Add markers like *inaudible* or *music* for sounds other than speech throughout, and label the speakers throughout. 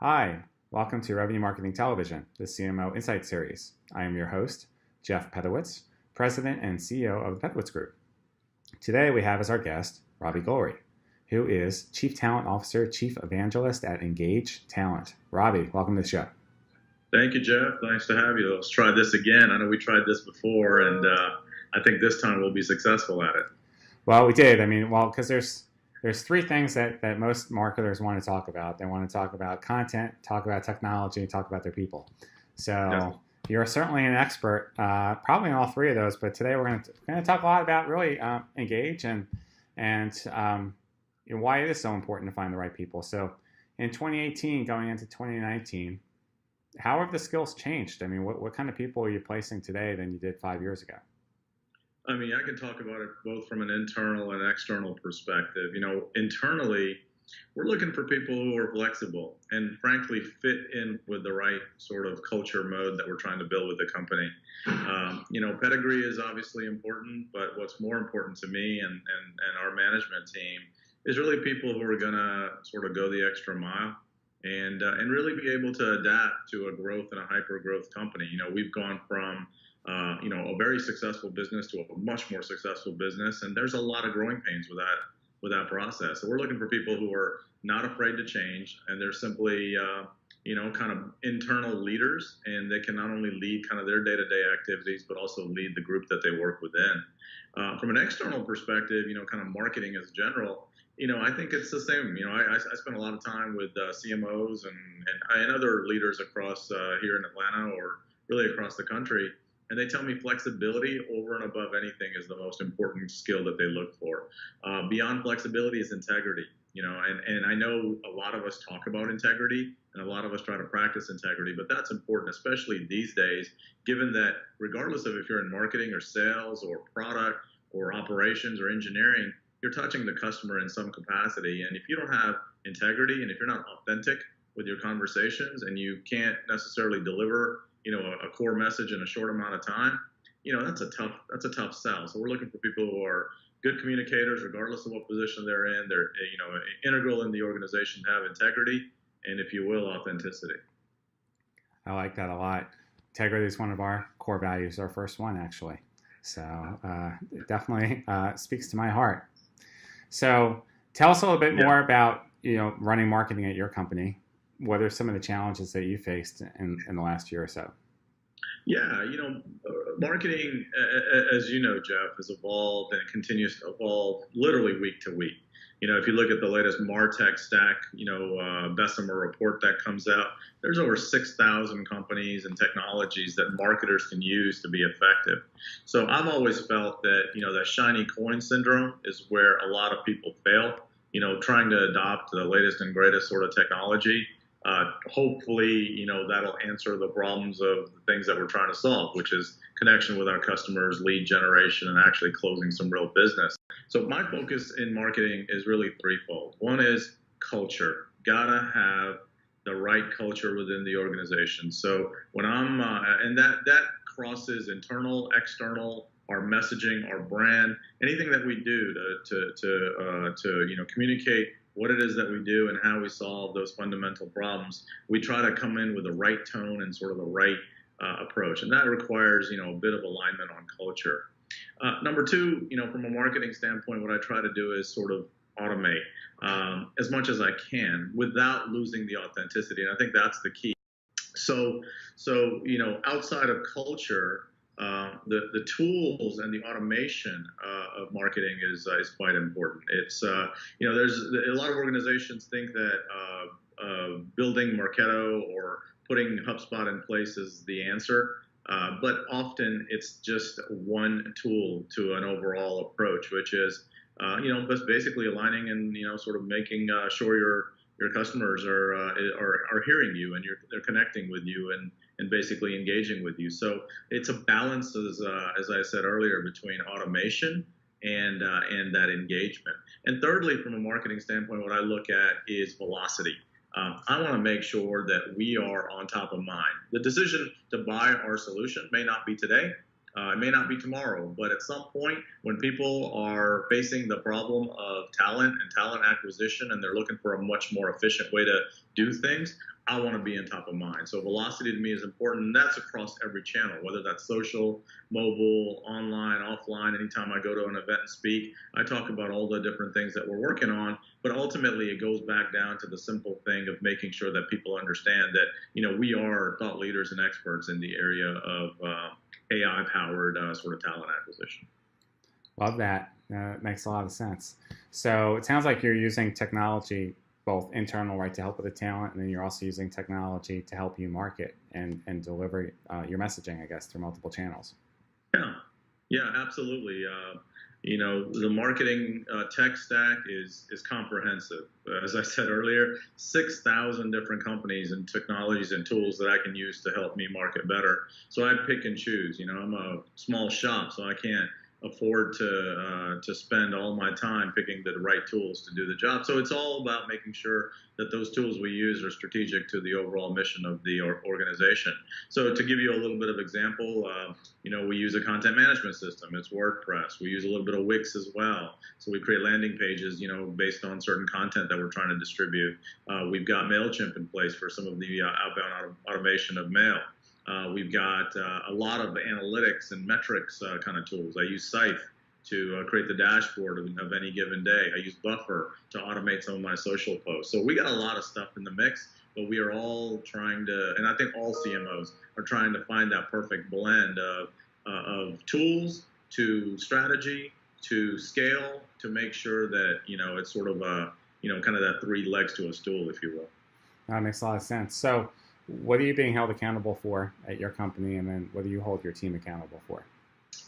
Speaker 1: Hi, welcome to Revenue Marketing Television, the CMO Insight Series. I am your host, Jeff Pedowitz, President and CEO of the Pedowitz Group. Today we have as our guest Robbie Gulry, who is Chief Talent Officer, Chief Evangelist at Engage Talent. Robbie, welcome to the show.
Speaker 2: Thank you, Jeff. Nice to have you. Let's try this again. I know we tried this before, and uh, I think this time we'll be successful at it.
Speaker 1: Well, we did. I mean, well, because there's there's three things that, that most marketers want to talk about. They want to talk about content, talk about technology, talk about their people. So yeah. you're certainly an expert, uh, probably in all three of those. But today we're going to going to talk a lot about really um, engage and and um, why it is so important to find the right people. So in 2018, going into 2019, how have the skills changed? I mean, what, what kind of people are you placing today than you did five years ago?
Speaker 2: I mean, I can talk about it both from an internal and external perspective. You know, internally, we're looking for people who are flexible and frankly fit in with the right sort of culture mode that we're trying to build with the company. Um, you know, pedigree is obviously important, but what's more important to me and, and, and our management team is really people who are going to sort of go the extra mile and, uh, and really be able to adapt to a growth and a hyper growth company. You know, we've gone from uh, you know, a very successful business to a much more successful business. And there's a lot of growing pains with that with that process. So we're looking for people who are not afraid to change, and they're simply, uh, you know, kind of internal leaders, and they can not only lead kind of their day-to-day activities, but also lead the group that they work within. Uh, from an external perspective, you know, kind of marketing as general. You know, I think it's the same. You know, I, I spend a lot of time with uh, CMOs and, and, and other leaders across uh, here in Atlanta or really across the country and they tell me flexibility over and above anything is the most important skill that they look for. Uh, beyond flexibility is integrity. You know, and, and I know a lot of us talk about integrity and a lot of us try to practice integrity, but that's important, especially these days, given that regardless of if you're in marketing or sales or product or operations or engineering, you're touching the customer in some capacity. And if you don't have integrity and if you're not authentic with your conversations and you can't necessarily deliver you know a, a, core message in a short amount of time, you know that's a tough that's a tough sell. So we're looking for people who are good communicators, regardless of what position they're in. They're you know integral in the organization, have integrity, and if you will, authenticity.
Speaker 1: I like that a lot. Integrity is one of our core values. Our first one, actually. So uh, it definitely uh, speaks to my heart. So tell us a little bit yeah. more about you know running marketing at your company what are some of the challenges that you faced in, in the last year or so?
Speaker 2: Yeah, you know, uh, marketing, as you know, Jeff, has evolved and continues to evolve literally week to week. You know, if you look at the latest Martech stack, you know, uh, Bessemer report that comes out, there's over 6,000 companies and technologies that marketers can use to be effective. So I've always felt that, you know, that shiny coin syndrome is where a lot of people fail, you know, trying to adopt the latest and greatest sort of technology uh, hopefully, you know, that'll answer the problems of the things that we're trying to solve, which is connection with our customers, lead generation, and actually closing some real business. So my focus in marketing is really threefold. One is culture. Gotta have the right culture within the organization. So when I'm, uh, and that that crosses internal, external, our messaging, our brand, anything that we do to to to uh, to you know communicate what it is that we do and how we solve those fundamental problems, we try to come in with the right tone and sort of the right uh, approach. And that requires, you know, a bit of alignment on culture. Uh, number two, you know, from a marketing standpoint, what I try to do is sort of automate um, as much as I can without losing the authenticity. And I think that's the key. So, so you know, outside of culture, uh, the, the tools and the automation uh, of marketing is, uh, is quite important. It's, uh, you know, there's a lot of organizations think that uh, building Marketo or putting HubSpot in place is the answer. but often it's just one tool to an overall approach, which is, you know, basically aligning and, you know, sort of making sure your, your customers are, are, are hearing you and they're connecting with you and, and basically engaging with you. So it's a balance, as, uh, as I said earlier, between automation and uh, and that engagement. And thirdly, from a marketing standpoint, what I look at is velocity. Um, I want to make sure that we are on top of mind. The decision to buy our solution may not be today, uh, it may not be tomorrow, but at some point, when people are facing the problem of talent and talent acquisition and they're looking for a much more efficient way to do things, I want to be in top of mind. So velocity to me is important. And that's across every channel, whether that's social, mobile, online, offline. Anytime I go to an event and speak, I talk about all the different things that we're working on. But ultimately, it goes back down to the simple thing of making sure that people understand that you know we are thought leaders and experts in the area of uh, AI-powered uh, sort of talent acquisition.
Speaker 1: Love that. Uh, makes a lot of sense. So it sounds like you're using technology both internal, right, to help with the talent, and then you're also using technology to help you market and and deliver uh, your messaging, I guess, through multiple channels.
Speaker 2: Yeah, yeah, absolutely. Uh, you know, the marketing uh, tech stack is is comprehensive. As I said earlier, six thousand different companies and technologies and tools that I can use to help me market better. So I pick and choose. You know, I'm a small shop, so I can't afford to uh, to spend all my time picking the right tools to do the job. So it's all about making sure that those tools we use are strategic to the overall mission of the organization. So to give you a little bit of example, uh, you know, we use a content management system. It's WordPress. We use a little bit of Wix as well. So we create landing pages, you know, based on certain content that we're trying to distribute. Uh, we've got Mailchimp in place for some of the uh, outbound auto- automation of mail. Uh, we've got uh, a lot of analytics and metrics uh, kind of tools. I use Cyfe to uh, create the dashboard of, any given day. I use Buffer to automate some of my social posts. So we got a lot of stuff in the mix, but we are all trying to, and I think all CMOs are trying to find that perfect blend of, uh, of tools to strategy to scale to make sure that you know it's sort of a you know kind of that three legs to a stool, if you will.
Speaker 1: That makes a lot of sense. So what are you being held accountable for at your company, and then what do you hold your team accountable for?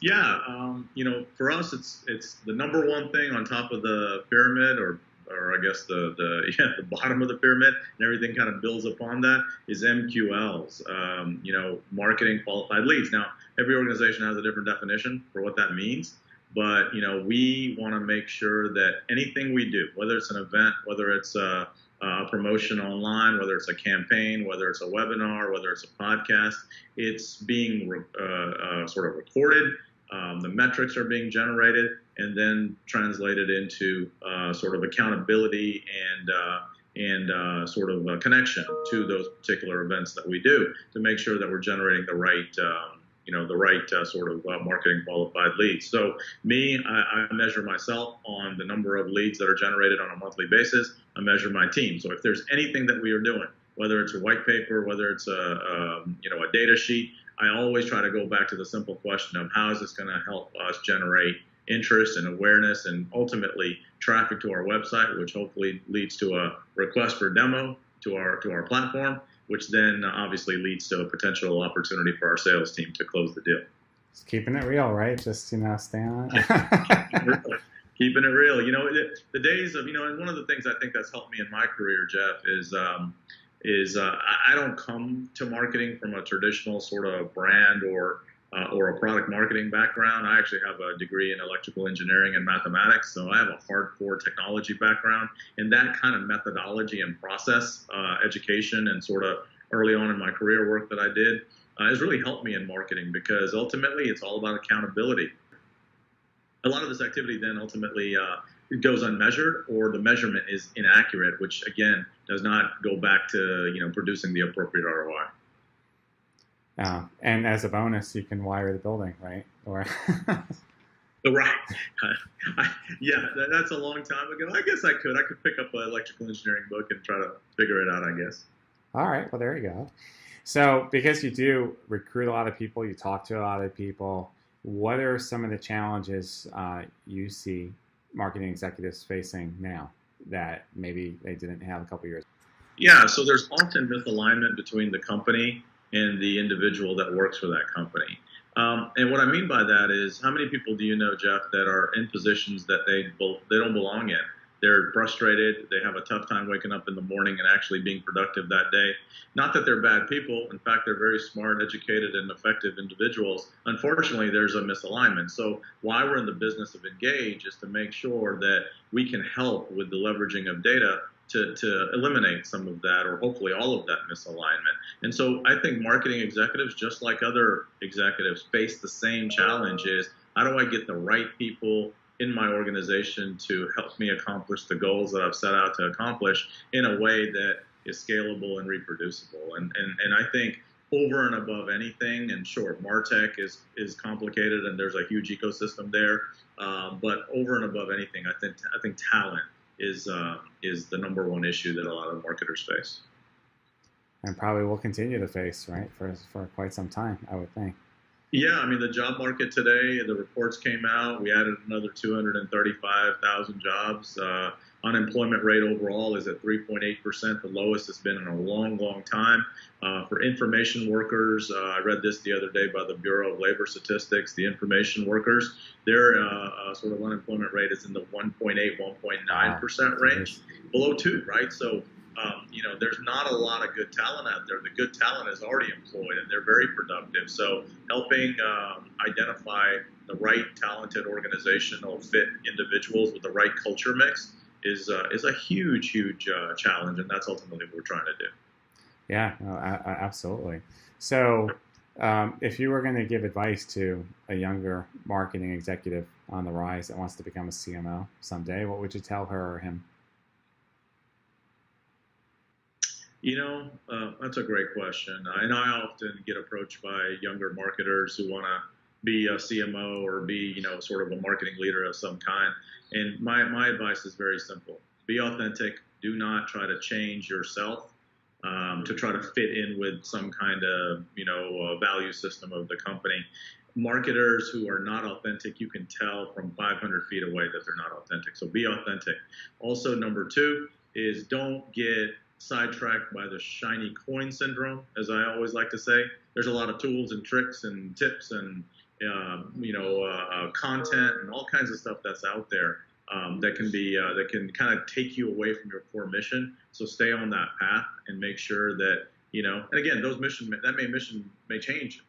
Speaker 2: Yeah, um, you know, for us, it's it's the number one thing on top of the pyramid, or or I guess the the *laughs* yeah the bottom of the pyramid, and everything kind of builds upon that is MQLs. Um, you know, marketing qualified leads. Now, every organization has a different definition for what that means, but you know, we want to make sure that anything we do, whether it's an event, whether it's a uh, promotion online, whether it's a campaign, whether it's a webinar, whether it's a podcast, it's being re- uh, uh, sort of recorded. Um, the metrics are being generated and then translated into uh, sort of accountability and uh, and uh, sort of a connection to those particular events that we do to make sure that we're generating the right um, you know the right uh, sort of uh, marketing qualified leads. So me, I, I, measure myself on the number of leads that are generated on a monthly basis. I measure my team. So if there's anything that we are doing, whether it's a white paper, whether it's a, a um, you know a data sheet, I always try to go back to the simple question of how is this going to help us generate interest and awareness and ultimately traffic to our website, which hopefully leads to a request for demo to our to our platform which then obviously leads to a potential opportunity for our sales team to close the deal.
Speaker 1: Just keeping it real, right? Just you know, staying on
Speaker 2: it. keeping it real. You know, the days of you know, and one of the things I think that's helped me in my career, Jeff, is um, is uh, I don't come to marketing from a traditional sort of brand or uh, or a product marketing background. I actually have a degree in electrical engineering and mathematics, so I have a hardcore technology background. And that kind of methodology and process uh, education and sort of early on in my career work that I did uh, has really helped me in marketing because ultimately it's all about accountability. A lot of this activity then ultimately uh, goes unmeasured or the measurement is inaccurate, which again does not go back to you know producing the appropriate ROI.
Speaker 1: Uh, and as a bonus, you can wire the building, right? Or *laughs*
Speaker 2: right. I, yeah, that, that's a long time ago. I guess I could. I could pick up an electrical engineering book and try to figure it out. I guess.
Speaker 1: All right. Well, there you go. So, because you do recruit a lot of people, you talk to a lot of people. What are some of the challenges uh, you see marketing executives facing now that maybe they didn't have a couple years?
Speaker 2: Yeah. So there's often misalignment between the company and the individual that works for that company. Um, and what I mean by that is, how many people do you know, Jeff, that are in positions that they they don't belong in? They're frustrated. They have a tough time waking up in the morning and actually being productive that day. Not that they're bad people. In fact, they're very smart, educated, and effective individuals. Unfortunately, there's a misalignment. So, why we're in the business of Engage is to make sure that we can help with the leveraging of data to, to eliminate some of that or hopefully all of that misalignment. And so I think marketing executives, just like other executives, face the same challenge is how do I get the right people in my organization to help me accomplish the goals that I've set out to accomplish in a way that is scalable and reproducible. And and and I think over and above anything, and sure, Martech is is complicated and there's a huge ecosystem there. Um, but over and above anything, I think I think talent is uh, is the number one issue that a lot of marketers face.
Speaker 1: And probably will continue to face, right, for for quite some time, I would think.
Speaker 2: Yeah, I mean the job market today. The reports came out. We added another 235,000 jobs. Uh, unemployment rate overall is at 3.8 percent, the lowest it's been in a long, long time. Uh, for information workers, uh, I read this the other day by the Bureau of Labor Statistics. The information workers, their uh, uh, sort of unemployment rate is in the 1.8, 1.9 percent range, below two, right? So um, you know, there's not a lot of good talent out there. The good talent is already employed and they're very productive. So helping um, identify the right talented organizational fit individuals with the right culture mix is uh, is a huge, huge uh, challenge, and that's ultimately what we're trying to do.
Speaker 1: Yeah, no, I, I, absolutely. So, um, if you were going to give advice to a younger marketing executive on the rise that wants to become a CMO someday, what would you tell her or him?
Speaker 2: You know, uh, that's a great question. And I often get approached by younger marketers who want to be a CMO or be, you know, sort of a marketing leader of some kind. And my, my advice is very simple be authentic. Do not try to change yourself um, to try to fit in with some kind of, you know, value system of the company. Marketers who are not authentic, you can tell from 500 feet away that they're not authentic. So be authentic. Also, number two is don't get sidetracked by the shiny coin syndrome, as I always like to say. There's a lot of tools and tricks and tips and uh, you know uh, uh, content and all kinds of stuff that's out there um, that can be uh, that can kind of take you away from your core mission. So stay on that path and make sure that you know. And again, those mission that may mission may change